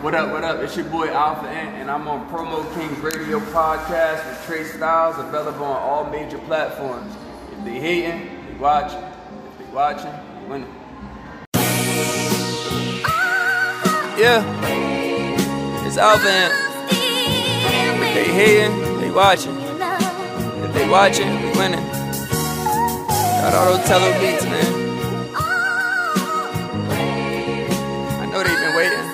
What up, what up? It's your boy Alpha Ant, and I'm on Promo Kings Radio Podcast with Tre' Stylez, available on all major platforms. If they hating, they watching. If they watching, they winning. Yeah, it's Alpha Ant. If they hating, they watching. If they watching, we winning. Got all those tello beats, man. I know they've been waiting.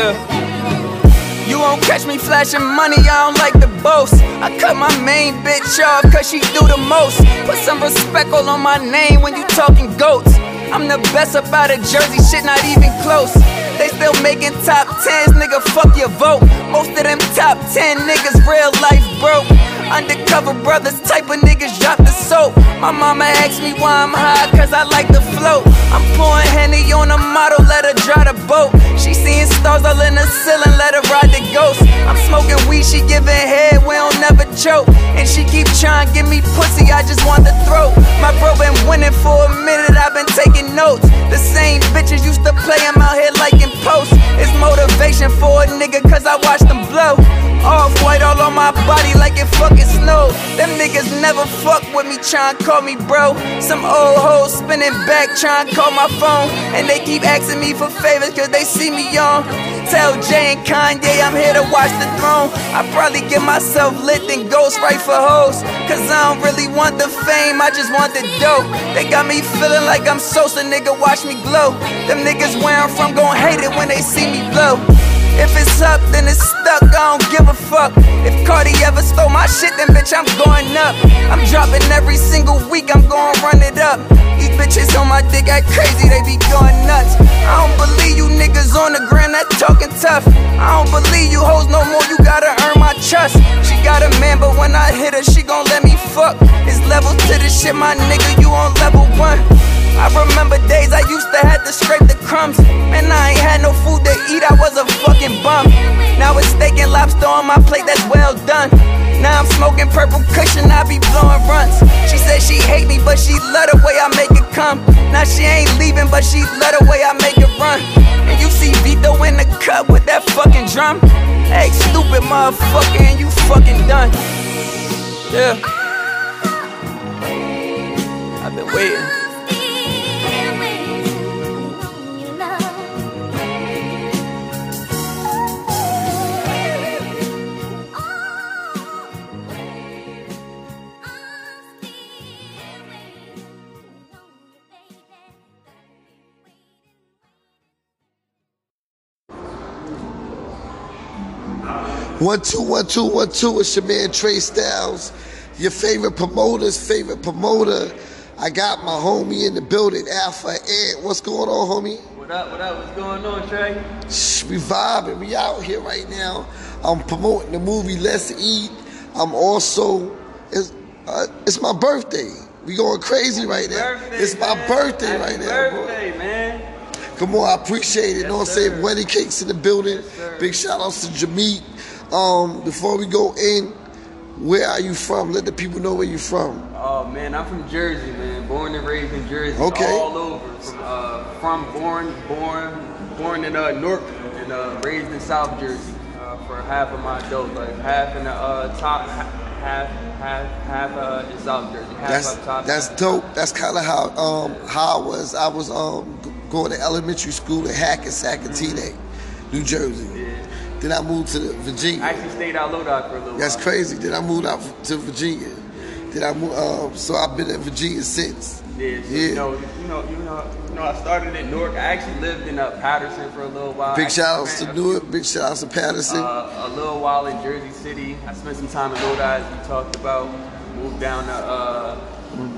Yeah. You won't catch me flashing money, I don't like the boast. I cut my main bitch off cause she do the most. Put some respect all on my name when you talking goats. I'm the best about a jersey, shit not even close. They still making top tens, nigga, fuck your vote. Most of them top ten niggas real life broke. Undercover brothers, type of niggas drop the soap. My mama asked me why I'm high, cause I like to float. I'm pouring Henny on a model, let her drive the boat. She seeing stars all in the ceiling, let her ride the ghost. I'm smoking weed, she giving head, we don't never choke. And she keep trying give me pussy, I just want the throat. My bro been winning for a minute, I've been taking notes. The same bitches used to play, I'm out here liking posts. It's motivation for a nigga, cause I watch them blow. Off white all on my body like it fucking snow. Them niggas never fuck with me, trying to call me bro. Some old hoes spinning back, trying to call my phone. And they keep asking me for favors cause they see me on. Tell Jay and Kanye I'm here to watch the throne. I probably get myself lit and ghost right for hoes. Cause I don't really want the fame, I just want the dough. They got me feeling like I'm Sosa, nigga, watch me glow. Them niggas where I'm from gon' hate it when they see me blow. If it's up, then it's stuck, I don't give a fuck. If Cardi ever stole my shit, then bitch, I'm going up. I'm dropping every single week, I'm going run it up. These bitches on my dick act crazy, they be going nuts. I don't believe you niggas on the ground that talking tough. I don't believe you hoes no more, you gotta earn my trust. She got a man, but when I hit her, she gon' let me fuck. It's levels to this shit, my nigga, you on level one. I remember days I used to have to scrape the crumbs. Man, I ain't had no food to eat, I was a fucking bum. Now it's steak and lobster on my plate, that's well done. Now I'm smoking purple cushion, I be blowing runs. She said she hate me, but she love the way I make it come. Now she ain't leaving, but she love the way I make it run. And you see Vito in the cup with that fucking drum. Hey, stupid motherfucker, and you fucking done. Yeah. I've been waiting. One two one two one two. It's your man Tre' Stylez, your favorite promoter's favorite promoter. I got my homie in the building, Alpha Ant. What's going on, homie? What up, what up? What's going on, Tre'? Shh, we vibing. We out here right now. I'm promoting the movie Let's Eat. I'm also it's, uh, it's my birthday. We going crazy right now. Birthday, it's my birthday Happy right now, bro. birthday, man. Come on, I appreciate it. You know what I'm saying? Wedding cakes in the building. Yes. Big shout outs to Jameek. Um, before we go in, where are you from? Let the people know where you're from. Oh man, I'm from Jersey, man. Born and raised in Jersey. Okay. All over. From uh, from born, born, born in uh, Newark and uh, raised in South Jersey uh, for half of my adult life. Half in the uh, top, half, half, half uh, in South Jersey. Half That's up top. that's dope. That's kind of how um how I was. I was um going to elementary school in Hackensack and Teaneck, New Jersey. Yeah. Then I moved to Virginia. I actually stayed out Lodi for a little That's while. crazy. Then I moved out to Virginia. Then I moved. Um, so I've been in Virginia since. Yeah, so, Yeah. You know, you know, you know, you know. I started in Newark. I actually lived in uh, Paterson for a little while. Big shout outs to Newark. Big shout outs to Paterson. Uh, a little while in Jersey City. I spent some time in Lodi, as we talked about. Moved down to uh,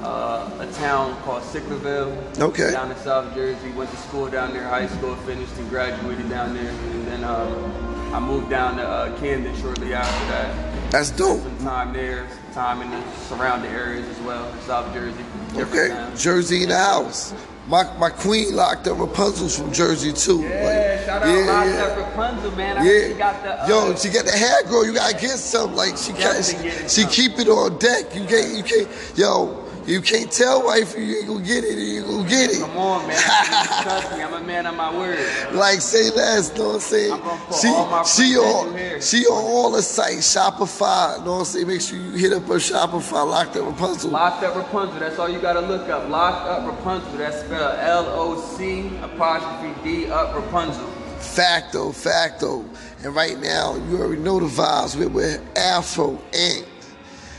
uh, a town called Sicklerville. Okay. Down in South Jersey. Went to school down there, high school, finished and graduated down there. And then um, I moved down to uh, Camden shortly after that. That's dope. Some time there, some time in the surrounding areas as well, South Jersey. Okay. Jersey in the house. My my queen Loc'd Up Rapunzel's from Jersey too. Yeah, Like, shout out Loc'd Up Rapunzel, man. I Yeah. yeah. got the. Uh, Yo, she got the hair girl. You gotta get some. Like she got, she, she keep it on deck. You can't, you can't. Yo, you can't tell wife you ain't gonna get it. You ain't gonna get it. Come on, man. Trust me, I'm a man of my word. Like say less, know what I'm saying? I'm She all she on she on all the sites, Shopify, know what I'm saying? Make sure you hit up her Shopify, Loc'd Up Rapunzel. Loc'd Up Rapunzel. That's all you gotta look up. Loc'd Up Rapunzel. That's spelled L O C apostrophe D Up Rapunzel. Facto, facto. And right now, you already know the vibes with, with Alpha Ant.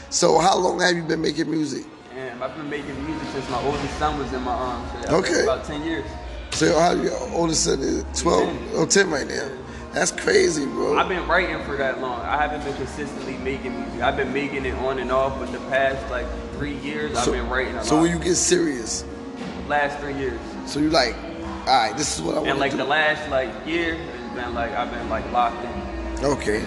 So how long have you been making music? I've been making music since my oldest son was in my arms. So Okay. About 10 years. So how your oldest son is 12 or 10 right now? That's crazy, bro. I've been writing for that long. I haven't been consistently making music. I've been making it on and off, but the past like three years, I've been writing a so lot. when you get serious, last three years. so you like, all right, this is what I want And like to the last like year, it's been like I've been like locked in. okay,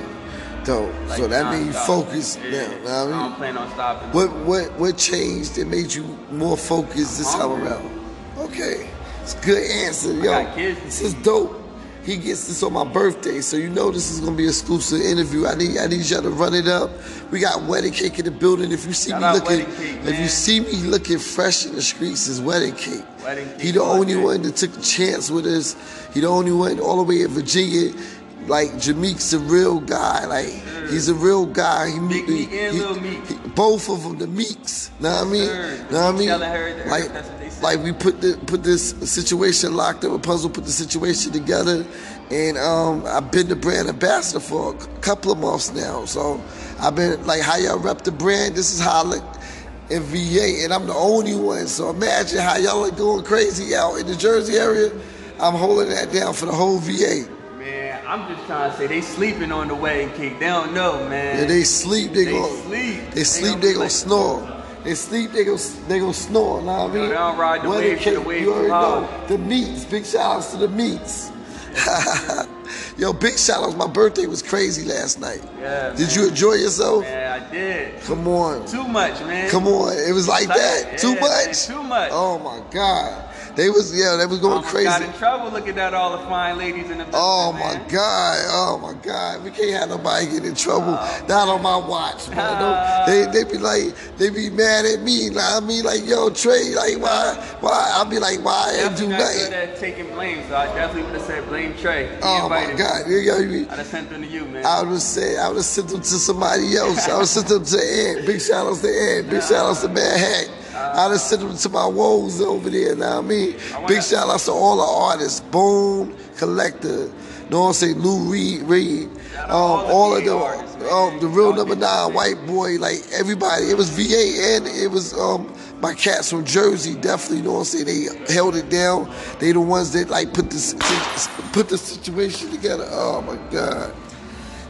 dope. Like, so that means you nonstop. focus Yeah. now. I Know what I don't plan on stopping. What what what changed that made you more focused this time around? Okay, it's a good answer, yo. This is dope. He gets this on my birthday, so you know this is gonna be an exclusive interview. I need I need y'all to run it up. We got wedding cake in the building. If you see Shout me looking, Cake, if you see me looking fresh in the streets, it's wedding cake. Wedding Cake he the only one that took a chance with us. He the only one all the way in Virginia. Like Jameek's a real guy. Like he's a real guy. He, Big Meek and Lil Meek. he- both of them, the Meeks. Know what I mean? Sure. Know what I mean? Her like, that's what they said. like we put the put this situation locked up. A puzzle put the situation together, and um, I've been the brand ambassador for a couple of months now. So I've been like, how y'all rep the brand? This is how I look in VA, and I'm the only one. So imagine how y'all are going crazy out in the Jersey area. I'm holding that down for the whole VA. Man, I'm just trying to say they sleeping on the wedding cake. They don't know, man. Yeah, they sleep, they, They gon' sleep. They They sleep, they be gonna snore. They sleep, they gon' they gonna snore. Know what I mean? they don't ride the Wedding till the You already know the Meeks. Big shout outs to the meats. Yo, big shout outs. My birthday was crazy last night. Yeah, Did man. you enjoy yourself? Yeah, I did. Come on. Too much, man. Come on. It was like that. Yeah, Too man, much. Too much. Oh my God. They was yeah. They was going Almost crazy. got in trouble looking at all the fine ladies in the. Oh my man. God! Oh my God! We can't have nobody get in trouble. Not on my watch, man. Ah. Don't- they they be like they be mad at me. Like, I mean, like yo Tre', like why why? I'll be like why I ain't do Definitely not good nothing. at taking blame, so I definitely would have said blame Tre'. He Oh my invited me. God! You know, I'd have sent them to you, man. I would have said I would have sent them to somebody else. I would have sent them to Ant. Big shout outs to Ant. Big shout outs to Mad Hack. I'd have sent them to my woes over there. Now I mean, big shout out to all the artists. Bone Collector. Know what I'm saying? Lou Reed, Reed. Um, all of VA the um, the real number nine white boy, like everybody. It was VA and it was um my cats from Jersey. Definitely, you know what I'm saying? They held it down. They the ones that like put this put the situation together. Oh my God.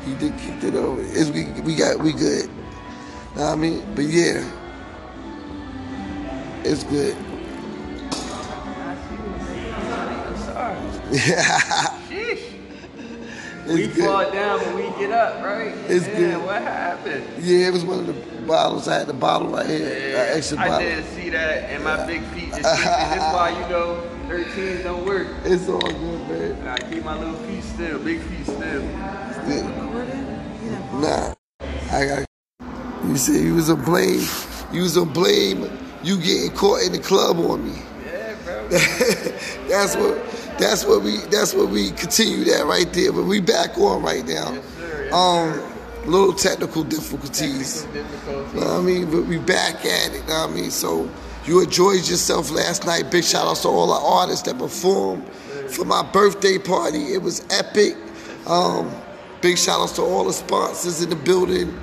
He did kick it over. It's, we, we got we good. Know what I mean? But yeah. It's good. Yeah. We good. fall down, but we get up, right? It's yeah, good. What happened? Yeah, it was one of the bottles. I had the bottle right here. an extra I bottle. did see that, and my big feet just That's why you know 13s don't work. It's all good, man. And I keep my little feet still, big feet still. Nah. I got You said you was a blame. You was a blame. You getting caught in the club on me. Yeah, bro. that's what. That's what we. That's what we continue that right there. But we back on right now. Yes, sir. Yes, Um, little technical difficulties. Technical difficulties. Know what I mean? But we back at it. Know what I mean? So you enjoyed yourself last night. Big shout outs to all the artists that performed for my birthday party. It was epic. Um, big shout outs to all the sponsors in the building.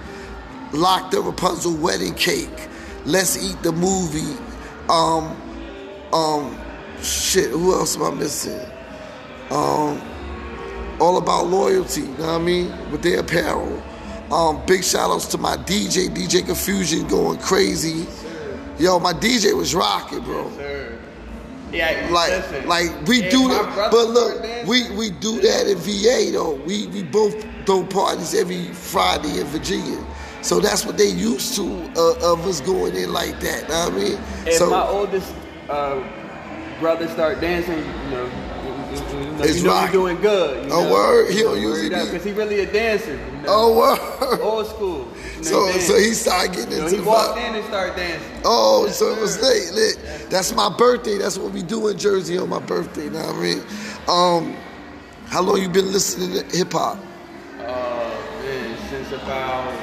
Loc'd Up Rapunzel wedding cake. Let's eat the movie. Um, um, shit. Who else am I missing? Um, all about loyalty. You know what I mean? With their apparel. Um, big shout outs to my DJ, DJ Confusion, going crazy. Yo, my DJ was rocking, bro. Yeah, like listen. like we do that. But look, we we do that in VA though. We we both throw parties every Friday in Virginia. So that's what they used to uh, of us going in like that. Know what I mean? If so my oldest uh, brother start dancing, you know, you, know, It's you know you're doing good. You Oh, know? word? He don't usually be- because he really a dancer. You know? oh word. old school. You know, So he so he started getting You know, into he walked vibe. in and started dancing. Oh, so it was late, lit. That's my birthday. That's what we do in Jersey on my birthday. Know what I mean? Um, how long you been listening to hip hop? Uh, man, since about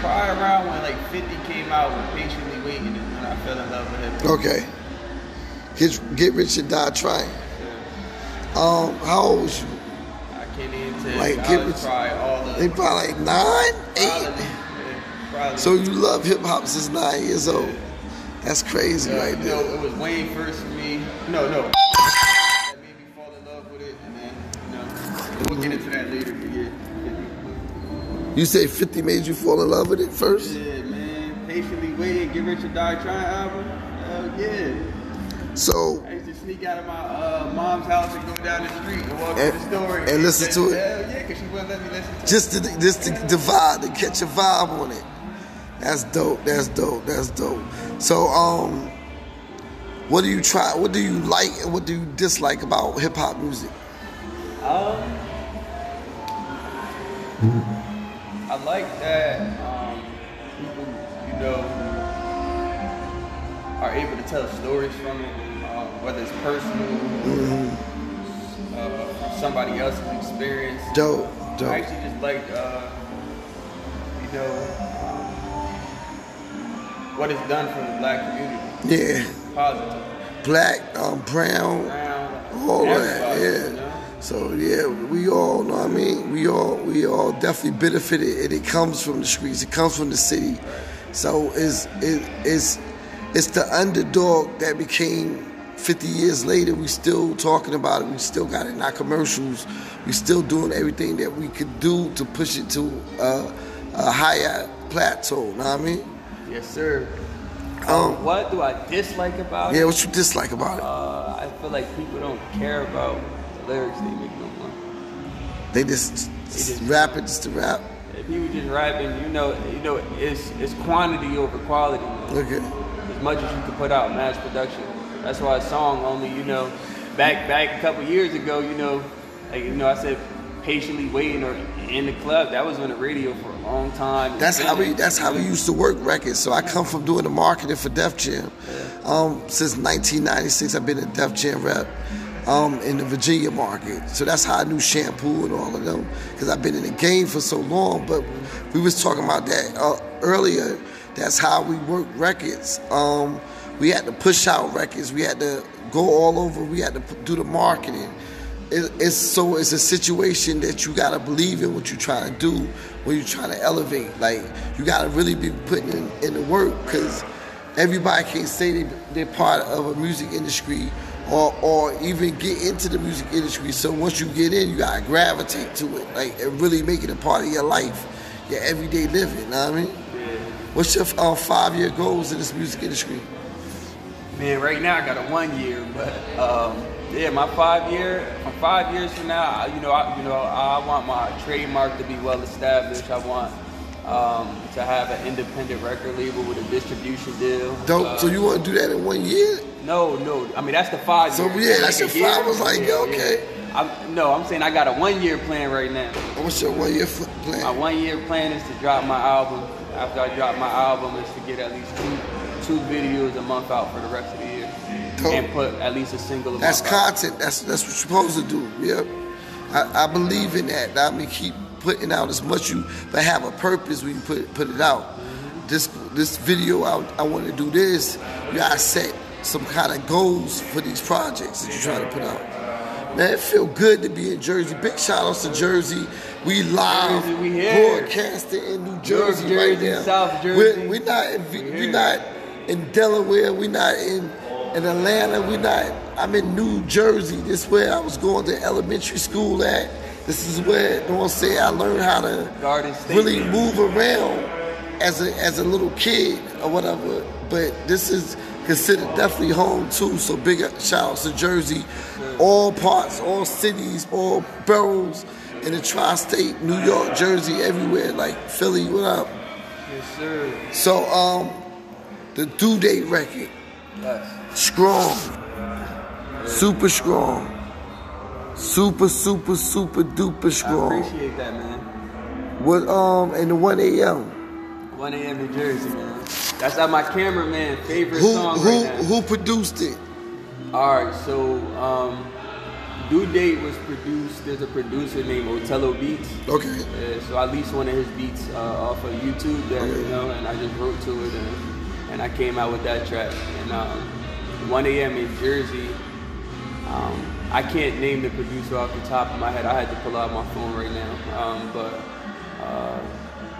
probably around when like 50 came out, when patiently waiting, is when I fell in love with him. Okay. Get, get rich or die trying. Um, how old was you? I can't even tell Like, you. get rich- probably all the They probably like nine, eight. yeah, probably. So you love hip hop since nine years old. That's crazy Uh, right you know, there. it was Wayne first for me. No, no. That made me fall in love with it, and then you know, we'll get into that later. You say 50 made you fall in love with it first? yeah, man. Patiently waiting, get rich or die trying album. Hell yeah. So, I used to sneak out of my uh, mom's house and go down the street and walk And- to the store and listen to it? Hell yeah, because she wouldn't let me listen to just to, just to vibe, to catch a vibe on it. That's dope. That's dope. That's dope. So, um, what do you try? What do you like and what do you dislike about hip hop music? Um, I like that um, people, you know, are able to tell stories from it, um, whether it's personal, uh, from somebody else's experience. Dope. Dope. I actually just like, uh, you know, um, what it's done for the black community. Yeah. Positive. Black, um, brown, Brown, all that. Yeah. So yeah, we all know. what I mean, we all we all definitely benefited, and it comes from the streets. It comes from the city. So it's it, it's it's the underdog that became. 50 years later, we still talking about it. We still got it in our commercials. We still doing everything that we could do to push it to a, a higher plateau. Know what I mean? Yes, sir. Um, What do I dislike about yeah. it? Yeah, what you dislike about it? Uh, I feel like people don't care about lyrics they make no more. They just, just just- rap it just to rap. If you were just rapping, you know, you know, it's it's quantity over quality. man. Okay. As much as you can put out mass production. That's why a song only, you know, back back a couple years ago, you know, like you know, I said patiently waiting or in the club. That was on the radio for a long time. That's how we. That's how we used to work records. So I come from doing the marketing for Def Jam. Yeah. Um, since 1996, I've been a Def Jam rep um, in the Virginia market. So that's how I knew Shampoo and all of them because I've been in the game for so long. But we was talking about that uh, earlier. That's how we work records. Um, we had to push out records. We had to go all over. We had to p- do the marketing. It, it's so it's a situation that you gotta believe in what you're trying to do when you're trying to elevate. Like you gotta really be putting in, in the work because everybody can't say they, they're part of a music industry or or even get into the music industry. So once you get in, you gotta gravitate to it, like and really make it a part of your life, your everyday living. Know what I mean? What's your uh, five year goals in this music industry? Man, right now I got a one year, but um, yeah, my five year, from five years from now, you know, I, you know, I want my trademark to be well established. I want um, to have an independent record label with a distribution deal. Dope. Uh, so you want to do that in one year? No, no. I mean that's the five. So, year. yeah, that's Like your five. I was like, Yeah, okay. yeah. I'm, no, I'm saying I got a one year plan right now. What's your one year f- My plan? one year plan is to drop my album. After I drop my album, is to get at least two two videos a month out for the rest of the year, Dope. and put at least a single. A That's month out. content. That's that's what you're supposed to do. Yep. I, I believe in that. I mean, keep putting out as much you, but have a purpose when you put put it out. This this video, I, I want to do this. You gotta set some kind of goals for these projects that you're trying to put out. Man, it feel good to be in Jersey. Big shout outs to Jersey. We live Jersey, we broadcasting in New Jersey, Jersey, right now. South Jersey. We're, we're not in, We we're not in Delaware. We're not in in Atlanta. We're not. I'm in New Jersey. This is where I was going to elementary school at. This is where, you know what I'm saying, I learned how to really move around as a as a little kid or whatever. But this is considered definitely home too. So big shout outs to Jersey, all parts, all cities, all boroughs in the tri-state, New York, Jersey, everywhere. Like Philly, what up? Yes, sir. So um, the due date record, Yes. strong, super strong, super super super duper strong. I appreciate that, man. What um and the 1 a.m. 1 a.m. New Jersey, man. That's not my cameraman favorite Who song who right now. who produced it? All right, so um, Due Date was produced. There's a producer named Otello Beats. Okay. Yeah, so I leased one of his beats uh, off of YouTube there, you know, and I just wrote to it, and, and I came out with that track. And um, 1 a.m. in Jersey. Um, I can't name the producer off the top of my head. I had to pull out my phone right now, um, but uh,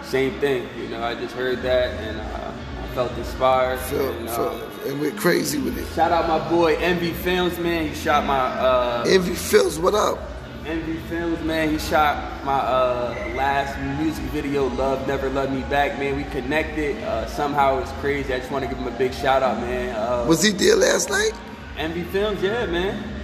same thing. You know, I just heard that and uh, I felt inspired. Phil, and, um, and went crazy with it. Shout out my boy Envy Films, man. He shot my uh, Envy Films, what up? Envy Films, man. He shot my uh, last music video, Love Never Love Me Back, man. We connected. Uh, somehow it's crazy. I just want to give him a big shout out, man. Uh, Was he there last night? Envy Films, yeah, man.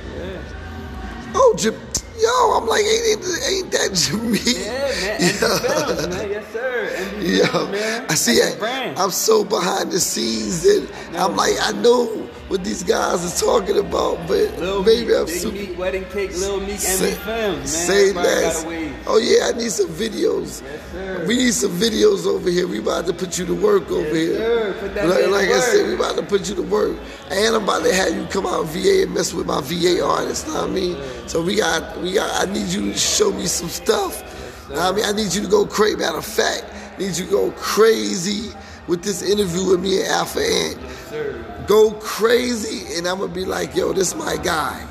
Yeah. Oh, yo, I'm like, ain't, ain't, that Jimmy? Yeah, man. Envy Films, man. Yes, sir. Yo, Films, man. I see it. I'm so behind the scenes, and I'm like, I know what these guys are talking about, but Lil maybe Meek, I'm Big super. Meek, Wedding Cake, Lil Meek, Say, Films, man. say I less. Oh yeah, I need some videos. Yes, sir. We need some videos over here. We about to put you to work over Yes, here. sir. Put that like like I said, we about to put you to work. And I'm about to have you come out VA and mess with my VA artist. Know what I mean? So we got we got. I need you to show me some stuff. Know I mean, I need you to go crazy. Matter of fact, I need you to go crazy with this interview with me and Alpha Ant. Yes, sir. Go crazy, and I'm gonna be like, yo, this my guy.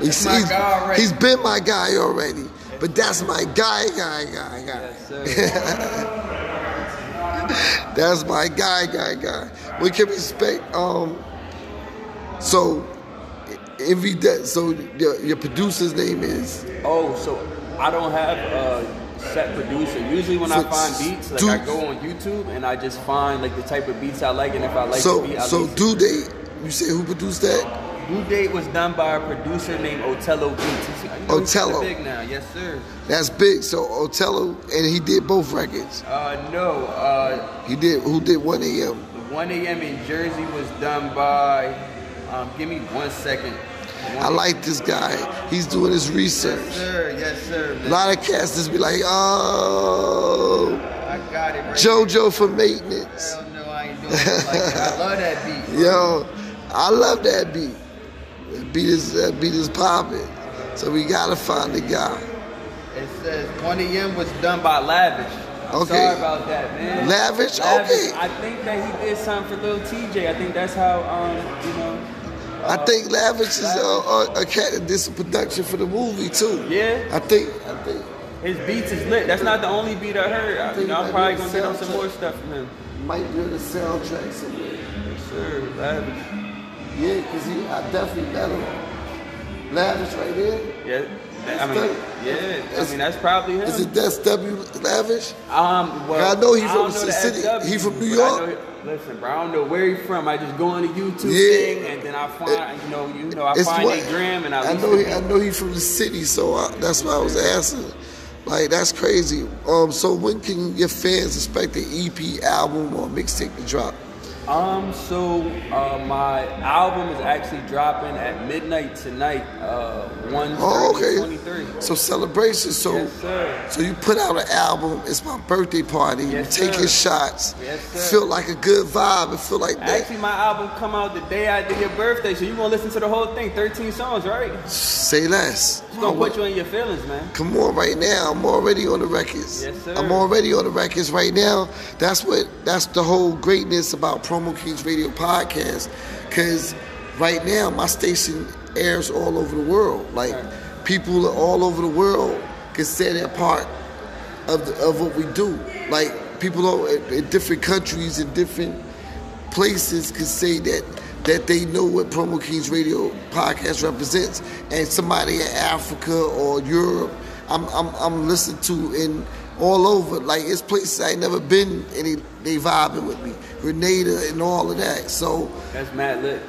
He's, my he's- guy already. he's been my guy already, but that's my guy, guy, guy, guy. Yes, sir. That's my guy, guy, guy. We can respect. Um. So, Envy. De- so your, your producer's name is. Oh, so I don't have a set producer. Usually when I find beats, like do- I go on YouTube and I just find like the type of beats I like, and if I like so the beat, I so do they? You say who produced that? Due Date was done by a producer named Otello Beats. He's, you know, he's kinda Otello. big now, yes sir. That's big. So Otello, and he did both records. Uh, no, uh, He did. Who did 1 a.m. the 1 a.m. in Jersey was done by. Um, give me one second. I like this guy. He's doing his research. Yes sir, yes sir. A lot of cats just be like, oh, I got it. Right JoJo for maintenance. Hell no, I ain't doing like that. I love that beat. Yo, I love that beat. That beat is that beat is popping. So we gotta find the guy. It says 1 a.m. was done by Lavish. I'm Okay. Sorry about that, man. Lavish? Okay. I think that he did something for Lil TJ. I think that's how, um, you know. Uh, I think Lavish is a, a, uh, uh, a cat that did some production for the movie too. Yeah. I think I think His beats is lit. That's not the only beat I heard. I, you know, I'm probably gonna get on some more stuff from him. might be on the soundtrack somewhere. Yes, sir. Lavish. Yeah, cause he I definitely met him. Lavish right there. Yeah. I mean, yeah. I mean, that's probably him. Is it that's W Lavish? Um, well, I know he from the city. SW, He from New York? he- listen, bro, I don't know where he from. I just go on the YouTube Yeah. thing, and then I find, you know, you know, I find what- a gram, and I, I know he, I know he from the city, so I, that's why I was asking. Like that's crazy. Um, so when can your fans expect the EP album or mixtape to drop? Um, so uh, my album is actually dropping at midnight tonight. Uh, one Oh, okay. twenty-three. So celebration. So Yes, so you put out an album. It's my birthday party. Yes, you take your shots. Yes, sir. Feel like a good vibe. It feel like that. Actually, my album come out the day after your birthday, so you gonna listen to the whole thing, thirteen songs, right? Say less. gonna put you in your feelings, man. Come on, right now. I'm already on the records. Yes, sir. I'm already on the records right now. That's what. That's the whole greatness about Promo Kings Radio podcast. Cause right now my station airs all over the world. Like people all over the world can say they're part of the, of what we do. Like people in, different countries and different places can say that that they know what Promo Kings Radio podcast represents, and somebody in Africa or Europe, I'm I'm, I'm to in all over. Like it's places I never been, and they, they vibing with me. Grenada and all of that. So That's mad lit.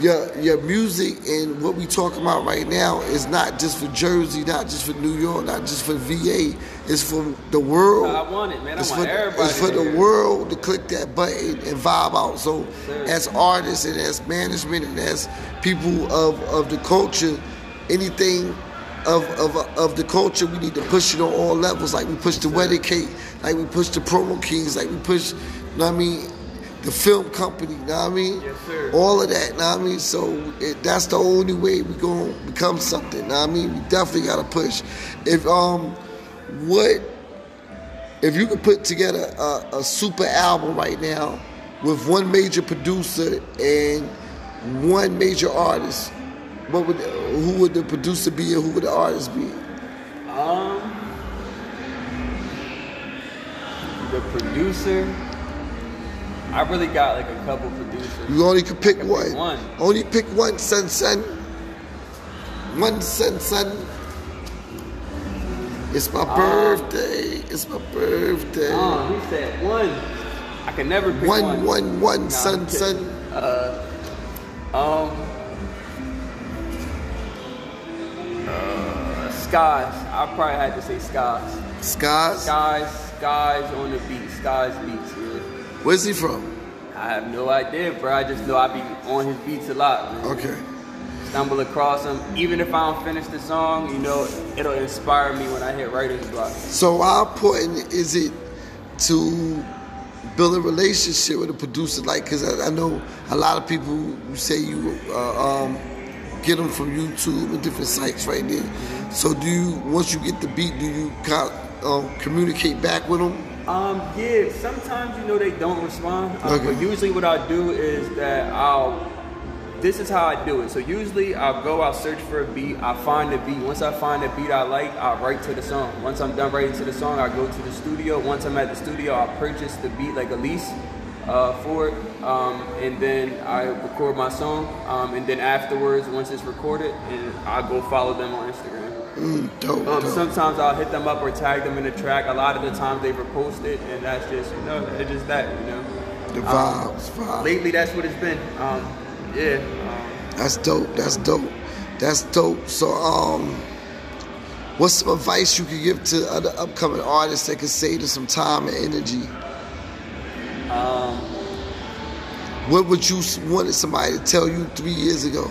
your your music and what we talking about right now is not just for Jersey, not just for New York, not just for VA. It's for the world. I want it, man. I It's want for, everybody it's for the world to click that button and vibe out. So, as artists and as management and as people of, of the culture, anything of, of of the culture, we need to push it on all levels. Like we push the wedding cake, like we push the promo kings, like we push, you know what I mean, the film company, you know what I mean? Yes, sir. All of that, you know what I mean? So it, that's the only way we gonna become something, you know what I mean? We definitely gotta push. If um, what if you could put together a, a super album right now with one major producer and one major artist, what would who would the producer be and who would the artist be? Um, the producer. I really got like a couple producers. You only could pick one. pick one. Only pick one, son, son. One, son, son. It's my birthday. It's my birthday. Um, he said one. I can never pick one, one. one, one, I'm kidding. son. Uh, um, uh, skies. I probably had to say skies. Skies. Skies, skies on the beat. Skies beats. Yeah. Where's he from? I have no idea, bro. I just know I be on his beats a lot. Man. Okay. Stumble across him. Even if I don't finish the song, you know, it'll inspire me when I hit writer's block. So how important is it to build a relationship with a producer? Like, cause I, I know a lot of people say you uh, um, get them from YouTube and different sites right there. So do you once you get the beat, do you um, communicate back with them? Um, yeah, sometimes you know they don't respond. Um, Okay. But usually what I do is that I'll this is how I do it. So usually I'll go, I'll search for a beat, I find a beat. Once I find a beat I like, I'll write to the song. Once I'm done writing to the song, I go to the studio. Once I'm at the studio, I'll purchase the beat like a lease uh, for it. Um, and then I record my song. Um, and then afterwards, once it's recorded, and I go follow them on Instagram. Mm, dope, Um, dope. sometimes I'll hit them up or tag them in the track. A lot of the times they repost it, and that's just you know, it's just that you know. the vibes, vibes. Lately, that's what it's been. Um, yeah. Um, That's dope. That's dope. That's dope. So, um, what's some advice you could give to other upcoming artists that could save them some time and energy? um, What would you wanted somebody to tell you three years ago?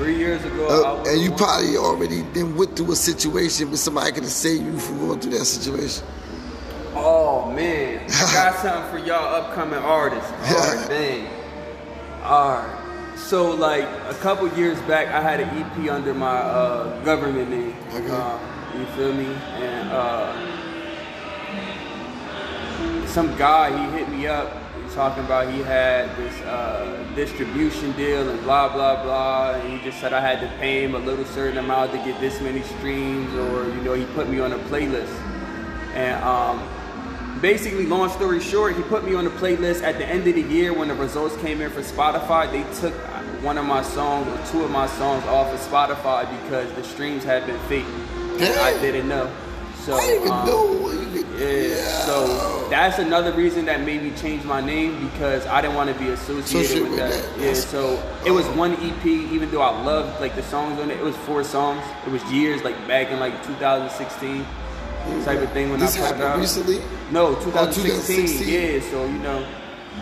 Three years ago, I Uh, was and you probably already then went through a situation, but somebody could have saved you from going through that situation. Oh man, I got something for y'all upcoming artists. Alright, dang. Alright. So like a couple years back, I had an EP under my uh, government name. Okay. Uh, you feel me? And uh, some guy he hit me up. Talking about he had this uh, distribution deal and blah blah blah, and he just said I had to pay him a little certain amount to get this many streams, or you know he put me on a playlist. And um, basically, long story short, he put me on the playlist at the end of the year when the results came in for Spotify. They took one of my songs or two of my songs off of Spotify because the streams had been fake. I didn't know. So I didn't even um, know. That's another reason that made me change my name because I didn't want to be associated Associate with with that. that. Yeah, so it was one EP, even though I loved like the songs on it. It was four songs. It was years, like back in like 2016 type of thing when this I put it out. recently. No, 2016. 2016. Yeah, so you know,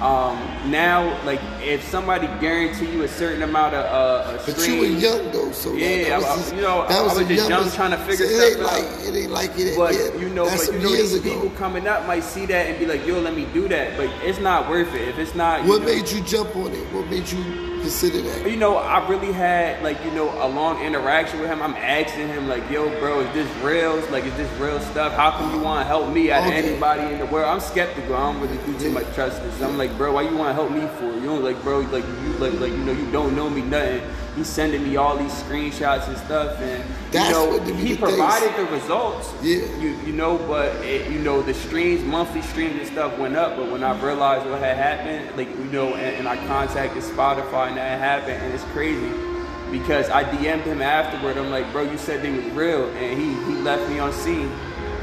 um, now like if somebody guarantee you a certain amount of uh, a But you were young though, so Yeah, that, was I- you know, that I was just young trying to figure so it ain't stuff like out. it ain't like it. But yeah, you know, but you know, these ago. people coming up might see that and be like, "Yo, let me do that," but it's not worth it. If it's not, What know, made you jump on it? What made you you know, I really had like you know a long interaction with him. I'm asking him like, "Yo, bro, is this real? Like, is this real stuff? How come you want to help me out of anybody in the world?" I'm skeptical. I don't really do too much trust this. I'm like, bro, why you want to help me for? You know, like, bro, like you like like you know you don't know me nothing. He's sending me all these screenshots and stuff, and That's you know he big things- provided the results. Yeah. You you know, but it, you know the streams, monthly streams and stuff went up. But when I realized what had happened, like you know, and, and I contacted Spotify and that happened, and it's crazy because I DM'd him afterward. I'm like, bro, you said they was real, and he he left me on scene.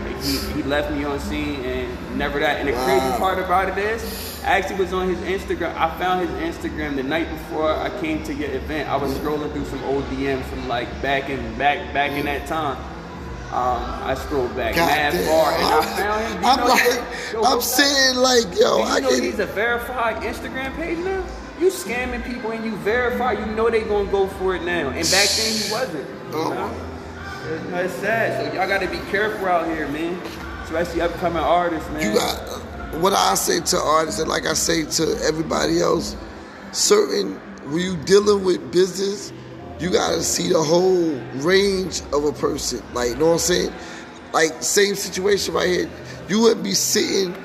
Like he, he left me on scene and never that. And the crazy part about it is, I actually was on his Instagram. I found his Instagram the night before I came to your event. I was scrolling through some old DMs from like back in back back in that time. Um, I scrolled back God mad damn. far and I found him. I'm know, like, yo, I'm saying like, yo, I you know can. he's a verified Instagram page now? You scamming people and you verify, you know they gonna go for it now. And back then he wasn't. You Oh. know? It's, it's sad. So y'all gotta be careful out here, man. Especially upcoming artists, man. You got what I say to artists, and like I say to everybody else, certain when you dealing with business, you gotta see the whole range of a person. Like, you know what I'm saying? Like, same situation right here. You wouldn't be sitting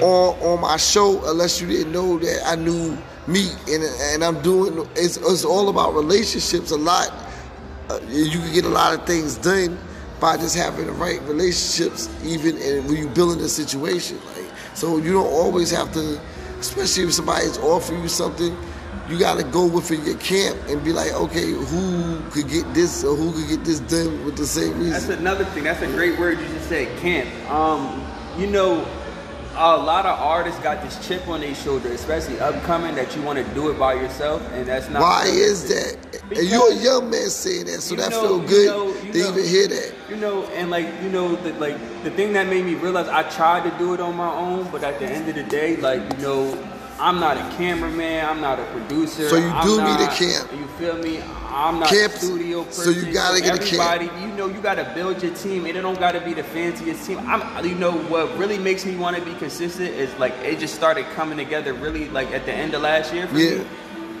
on on my show unless you didn't know that I knew me, and and I'm doing. It's it's all about relationships. A lot. Uh, you can get a lot of things done by just having the right relationships, even in, when you're building a situation. Like so, you don't always have to, especially if somebody's offering you something. You got to go within your camp and be like, okay, who could get this or who could get this done with the same reason. That's another thing. That's a great word you just said, camp. Um, you know, a lot of artists got this chip on their shoulder, especially upcoming, that you want to do it by yourself, and that's not. Why is that? And you're a young man saying that, so that know- feel you good know- you to know- even hear that. You know, and like you know, the, like the thing that made me realize I tried to do it on my own, but at the end of the day, like you know, I'm not a cameraman, I'm not a producer. So you I'm do need a camp. You feel me? I'm not Camp- a studio so you gotta get a camp. You know, you gotta build your team, and it don't gotta be the fanciest team. I'm, you know, what really makes me want to be consistent is like it just started coming together really like at the end of last year for Yeah. me.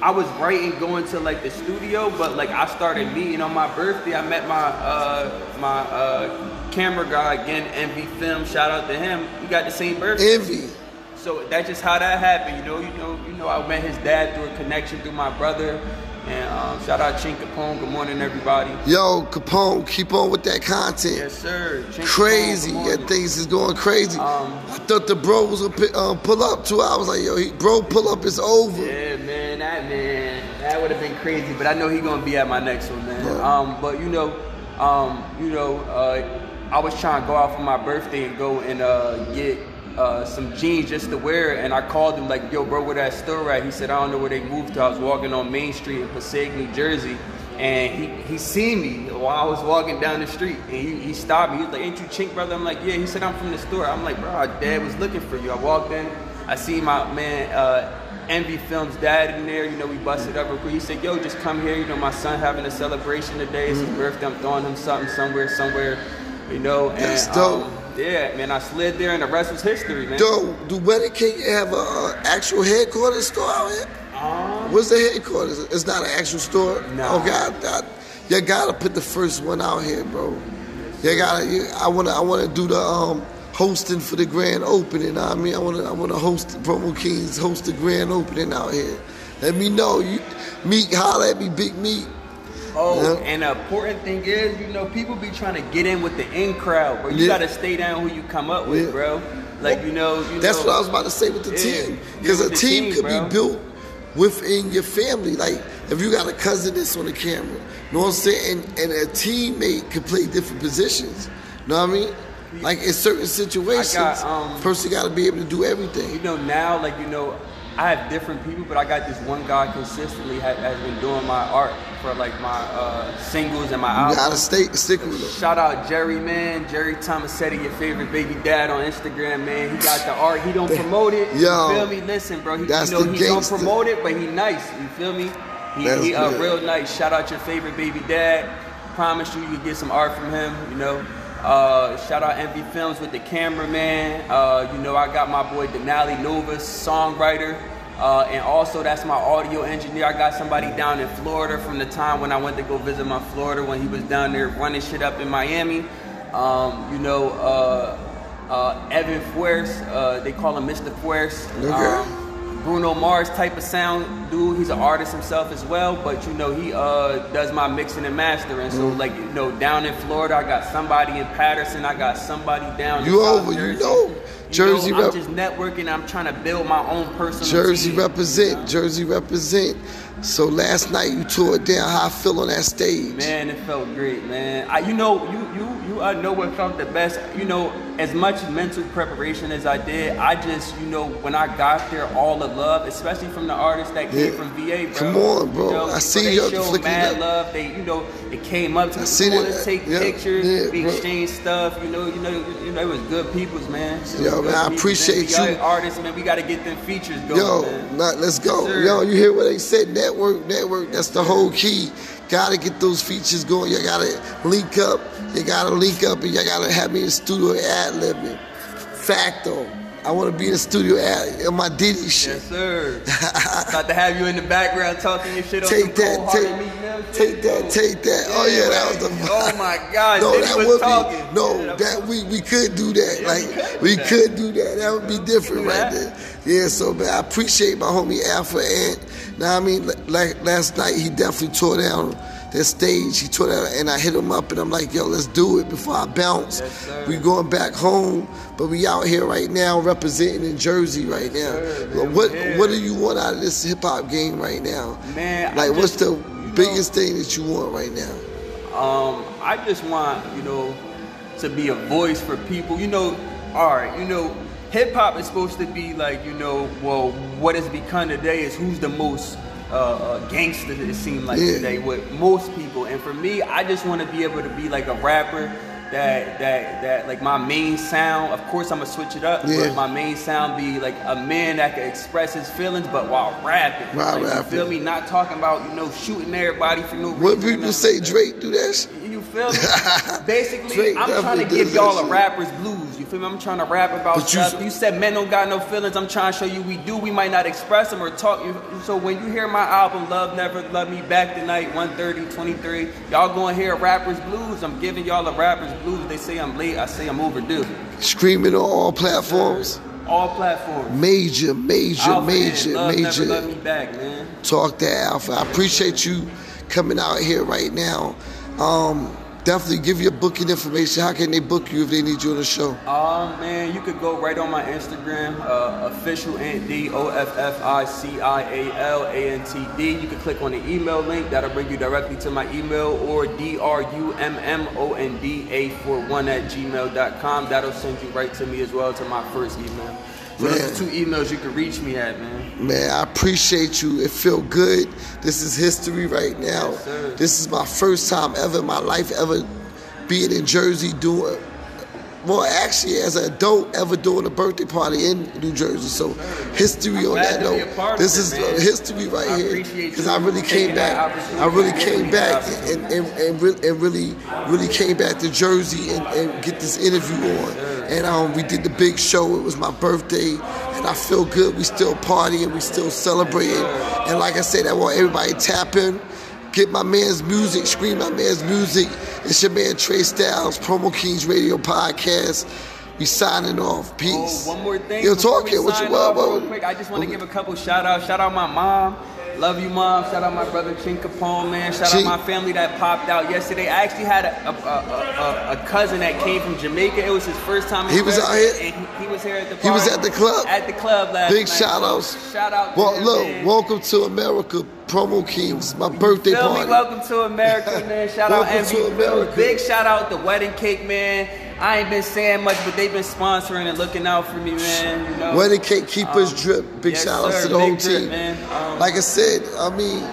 I was writing going to like the studio, but like I started meeting on my birthday. I met my uh my uh camera guy again, Envy Film. Shout out to him. We got the same birthday. Envy. So that's just how that happened. You know, you know, you know. I met his dad through a connection through my brother. And um, shout out Chink Capone. Good morning, everybody. Yo, Capone, keep on with that content. Yes, sir. Chink crazy. good Yeah, things is going crazy. Um, I thought the bro was gonna um, pull up too. I was like, yo, he, bro, pull up. It's over. Yeah, man, that man, that would have been crazy. But I know he gonna be at my next one, man. Um, but you know, um, you know, uh, I was trying to go out for my birthday and go and uh, get uh, some jeans just to wear, and I called him like, "Yo, bro, where that store at?" He said, "I don't know where they moved to." I was walking on Main Street in Passaic, New Jersey. And he, he seen me while I was walking down the street, and he, he stopped me. He was like, "Ain't you Chink, brother?" I'm like, "Yeah." He said, "I'm from the store." I'm like, "Bro, our dad was looking for you." I walked in, I see my man uh, Envy Films dad in there. You know, we busted up real quick. He said, "Yo, just come here. You know, my son having a celebration today. It's his birthday. I'm throwing him something somewhere, somewhere. You know." And, That's dope. um, yeah, man. I slid there, and the rest was history, man. Yo, do Wedding King have a uh, actual headquarters store out here? Um, What's the headquarters? It's not an actual store. Okay, I, I, you gotta put the first one out here, bro. You gotta. You, I wanna. I wanna do the um, hosting for the grand opening. I mean, I wanna. I wanna host Promo Kings host the grand opening out here. Let me know. You meet, holla at me, Big Meek. Oh, Yeah. and the important thing is, you know, people be trying to get in with the in crowd, bro. You Yeah. gotta stay down who you come up with, Yeah. bro. Like you know, you That's know, what I was about to say with the team. Because a team, team, could bro. be built within your family. Like if you got a cousin that's on the camera, you know what I'm saying? And, and a teammate could play different positions. You know what I mean? Like in certain situations, got, um, person got to be able to do everything. You know, now, like you know, I have different people, but I got this one guy consistently ha- has been doing my art for like my uh, singles and my You albums. gotta stay stick with it. Shout out Jerry, man. Jerry Tomasetti, your favorite baby dad on Instagram, man. He got the art. He don't promote it. Yo, you feel me? Listen, bro. He, that's you know, he don't promote it, but he nice. You feel me? He, That's he uh, real nice. Shout out your favorite baby dad. Promise you, you get some art from him. You know. Uh, shout out Envy Films with the cameraman. Uh, you know, I got my boy Denali Novus, songwriter. Uh, and also, that's my audio engineer. I got somebody down in Florida from the time when I went to go visit my Florida when he was down there running shit up in Miami. Um, you know, uh, uh, Evan Fuers, uh, they call him Mr. Fuers. Okay. Um, Bruno Mars type of sound dude. He's an artist himself as well, but you know he uh, does my mixing and mastering. So Mm. like you know down in Florida, I got somebody in Paterson. I got somebody down. You South over, you know. Jersey know, I'm rep- just networking. I'm trying to build my own personal. Jersey team. represent. Jersey represent. So last night you tore it down. How I feel on that stage? Man, it felt great, man. I, you know, you you you I know what felt the best. You know, as much mental preparation as I did, I just you know when I got there, all the love, especially from the artists that came Yeah. from VA, bro. Come on, bro. You know, I seen they you showed mad that. love. They you know they came up to me, seen we it. want to take Yeah, pictures, yeah, we exchanged stuff. You know, you know, you know, it was good peoples, man. Yo, man, I appreciate you. Artists, man, we got to get them features going, Yo, man. not, let's go. Yes. Yo, you hear what they said? Network, network. That's the whole key. Gotta get those features going. You gotta link up. You gotta link up, and you gotta have me in the studio ad libbing. Facto. I want to be in the studio ad in my Diddy shit. Yes, sir. About to have you in the background talking your shit on Take some that, take, Meek Mill shit. take that, take that. oh yeah, that was the. Oh my God, No, Diddy that was would talking. be no. That we we could do that. Yeah, like we could could, do that. do that. That would be different right there. Yeah. So man, I appreciate my homie Alpha Ant. Now I mean, like last night he definitely tore down that stage. He tore down, and I hit him up, and I'm like, yo, let's do it before I bounce. Yes, we going back home, but we out here right now representing in Jersey right now. sir, what what do you want out of this hip hop game right now? Man, I like what's the you know- biggest thing that you want right now? Um, I just want, you know, to be a voice for people. You know, all right, you know, hip hop is supposed to be like, you know, well, what it's become today is who's the most uh, uh, gangster it seems like Yeah. today with most people. And for me, I just want to be able to be like a rapper that that that like my main sound. Of course, I'm gonna switch it up, Yeah. but my main sound be like a man that can express his feelings, but while rapping. While like, You rapping. feel me? Not talking about you know shooting everybody for no reason. What people say. Drake do that shit? You feel me? Basically, Drake I'm trying to give y'all a rapper's blues. You feel me? I'm trying to rap about But you- stuff. You, said men don't got no feelings. I'm trying to show you we do. We might not express them or talk. So when you hear my album, Love Never Love Me Back Tonight, 130, 23, y'all gonna hear rapper's blues. I'm giving y'all a rapper's blues. They say I'm late. I say I'm overdue. Streaming on all platforms. All platforms. Major, major, Alpha major, Love Never Love major. Me Back, man. Talk to Alpha. I appreciate you coming out here right now. Um, definitely give your booking information. How can they book you if they need you on the show? Um, man, you could go right on my Instagram, uh, official Ant D O F F I C I A L A N T D. You can click on the email link that'll bring you directly to my email or D R U M M O N D A 41 at gmail.com. That'll send you right to me as well to my first email. So Man. those are two emails you can reach me at, man. Man, I appreciate you. It feel good. This is history right now. Yes, this is my first time ever in my life ever being in Jersey doing well actually as an adult ever doing a birthday party in New Jersey. So history on glad that note. This it, is man. uh, history right I here. Because I really came back. I really came back and, and, and, really, and really really came back to Jersey and, and get this interview on. And um, we did the big show. It was my birthday, I feel good. We still partying, we still celebrating. And like I said, I want everybody to tap in, get my man's music, scream my man's music. It's your man Tre' Stylez, Promo Kings Radio Podcast. We signing off. Peace. Oh, one more thing. Yo, before talk we it. What you what, what, quick, I just want to give a couple shout outs. Shout out my mom. Love you, mom. Shout out my brother Chin Capone, man. Shout Chin. out my family that popped out yesterday. I actually had a, a, a, a, a cousin that came from Jamaica. It was his first time. in He was out here? And he, he was here at the. He was at the club? At the club last Big night. shout outs. Shout out. To Well, look, man. welcome to America, Promo Kings, my birthday party. me? Welcome to America, man. Shout out MV America. Big shout out the Wedding Cake, man. I ain't been saying much, but they've been sponsoring and looking out for me, man. You know. Wedding cake keepers Um, drip. Big yes, shout outs to the whole drip, team. man. Um, like I said, I mean,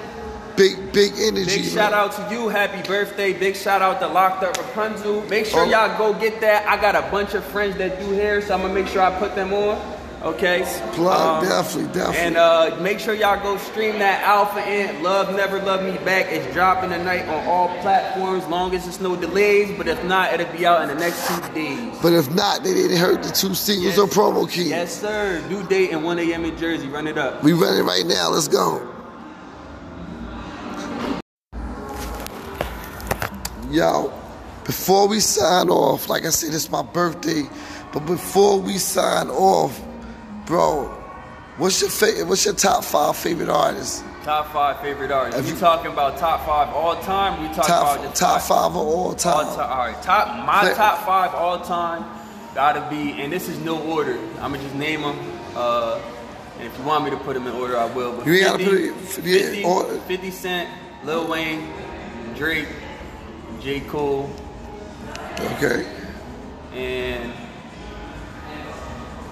big big energy. Big man. shout out to you. Happy birthday. Big shout out to Loc'd Up Rapunzel. Make sure Oh. y'all go get that. I got a bunch of friends that do hair, so I'm going to make sure I put them on. Okay? Plug, Um, definitely, definitely. And uh, make sure y'all go stream that Alpha Ant Love Never Love Me Back. It's dropping tonight on all platforms, long as there's no delays. But if not, it'll be out in the next two days. but if not, they didn't hurt the two singles on Promo Kings. Yes, sir. Due date and 1 a.m. in Jersey. Run it up. We running right now. Let's go. Yo, before we sign off, like I said, it's my birthday. But before we sign off, bro, what's your favorite? What's your top five favorite artists? Top five favorite artists. If you- talking about top five all time? We talking Top about the top five of all All time. time. All right, top my Fa- top five all time gotta be, and this is no order. I'm gonna just name them. Uh, And if you want me to put them in order, I will. But You ain't gotta put it- yeah, 50, order. 50 Cent, Lil Wayne, Drake, J. Cole, Okay. and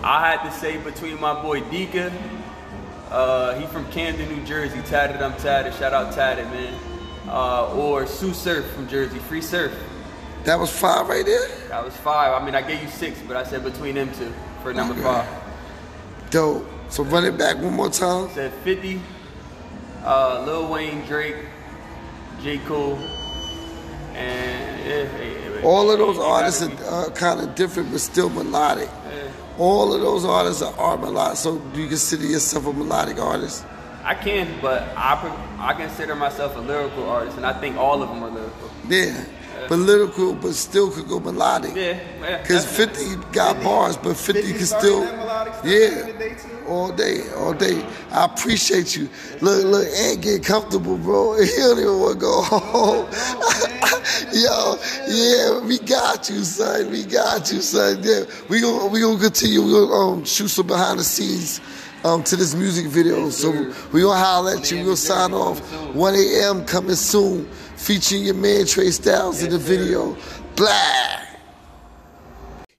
I had to say between my boy Dika, uh, he from Camden, New Jersey, Tatted I'm Tatted, shout out Tatted, man. Uh, or Sue Surf from Jersey, Free Surf. That was five right there? That was five. I mean, I gave you six, but I said between them two for number Okay. five. Dope. So run it back one more time. Said 50, uh, Lil Wayne, Drake, J. Cole, and yeah, yeah, yeah. All of those artists are uh, kind of different, but still melodic. All of those artists are, are melodic. So do you consider yourself a melodic artist? I can, but I I consider myself a lyrical artist, and I think all of them are lyrical. Yeah. But lyrical, but still could go melodic. Yeah, yeah. Because definitely. 50 got bars, but 50 can still, yeah, all day, all day. I appreciate you. Look, look, and get comfortable, bro. He don't even want to go home. Yo, yeah, we got you, son. We got you, son. Yeah, we gonna we gonna continue. We gonna um, shoot some behind the scenes. Um, to this music video, so we gonna holler at you. We gonna sign off. 1 a.m. coming soon, featuring your man Tre' Stylez in the video. Blah.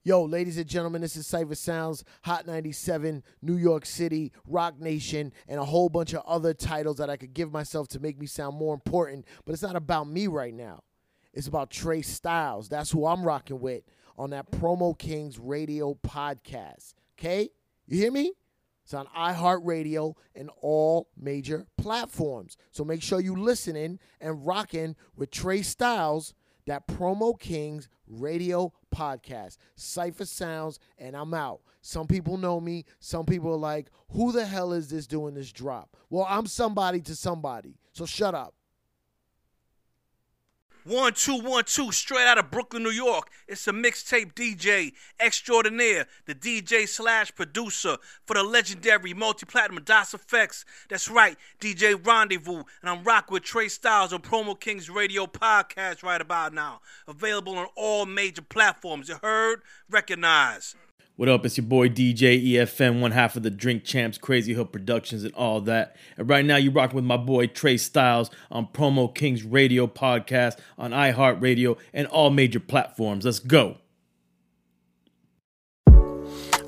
Yo, ladies and gentlemen, this is Cipha Sounds, Hot 97, New York City, Roc Nation, and a whole bunch of other titles that I could give myself to make me sound more important. But it's not about me right now. It's about Tre' Stylez. That's who I'm rocking with on that Promo Kings radio podcast. Okay? You hear me? It's on iHeartRadio and all major platforms. So make sure you listening and rocking with Tre' Stylez, that Promo Kings radio podcast. Cipha Sounds, and I'm out. Some people know me. Some people are like, who the hell is this doing this drop? Well, I'm somebody to somebody. So shut up. One, two, one, two, straight out of Brooklyn, New York. It's a mixtape DJ extraordinaire, the DJ slash producer for the legendary multi-platinum Das EFX. That's right, DJ Rondevu, and I'm rocking with Tre' Stylez on Promo Kings Radio Podcast right about now. Available on all major platforms. You heard? Recognize. What up? It's your boy DJ EFN, one half of the Drink Champs, Crazy Hood Productions, and all that. And right now, you're rocking with my boy Tre' Stylez on Promo Kings Radio Podcast on iHeartRadio and all major platforms. Let's go.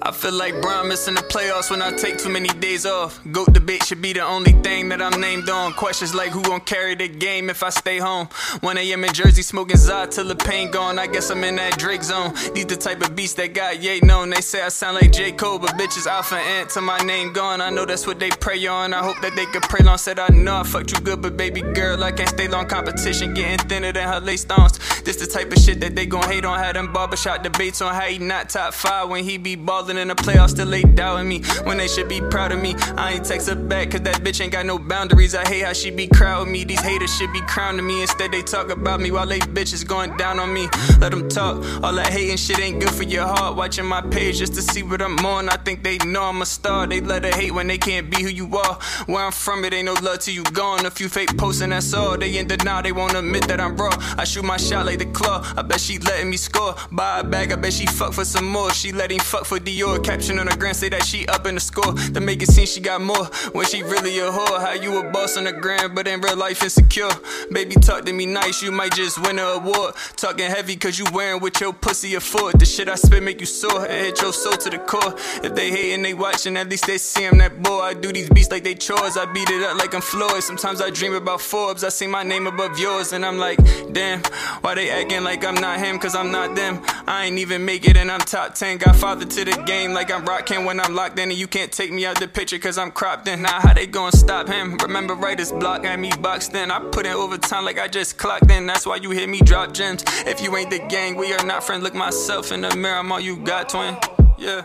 I feel like Brown missing the playoffs when I take too many days off. GOAT debate should be the only thing that I'm named on. Questions like who gon' carry the game if I stay home. 1 a.m. in Jersey smoking Zod till the pain gone. I guess I'm in that Drake zone. These the type of beats that got yay known. They say I sound like J. Cole, but bitches Alpha Ant till my name gone. I know that's what they pray on. I hope that they could pray long. Said I know I fucked you good, but baby girl, I can't stay long. Competition getting thinner than her lace stones. This the type of shit that they gon' hate on. Had them barbershop debates on how he not top five when he be ballin' in the playoffs. Still they doubting me when they should be proud of me. I ain't text her back cause that bitch ain't got no boundaries. I hate how she be crowding me. These haters should be crowning me. Instead they talk about me while they bitches going down on me. Let them talk. All that hating shit ain't good for your heart. Watching my page just to see what I'm on. I think they know I'm a star. They let her hate when they can't be who you are. Where I'm from, it ain't no love till you gone. A few fake posts and that's all. They in denial, they won't admit that I'm raw. I shoot my shot like the claw. I bet she letting me score. Buy a bag, I bet she fuck for some more. She letting fuck for Dior. Caption on her gram say that she up in the score. To make it seem she got more. When she really a whore. How you a boss on the gram, but in real life insecure. Baby, talk to me nice, you might just win an award. Talking heavy cause you wearing with your pussy a foot. The shit I spit make you sore. It hit your soul to the core. If they hating, they watching, at least they see I'm that boy. I do these beats like they chores. I beat it up like I'm Floyd. Sometimes I dream about Forbes. I see my name above yours, and I'm like, damn, why they acting like I'm not him? Cause I'm not them. I ain't even make it, and I'm top 10. Got father to the game like I'm rocking when I'm locked in. And you can't take me out the picture cause I'm cropped in. Now, how they gonna stop him? Remember, writer's block had me boxed in. I put in overtime like I just clocked in. That's why you hear me drop gems. If you ain't the gang, we are not friends. Look myself in the mirror, I'm all you got, twin. Yeah.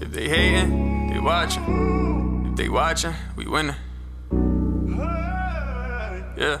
If they hating, they watching. If they watching, we winning. Yeah,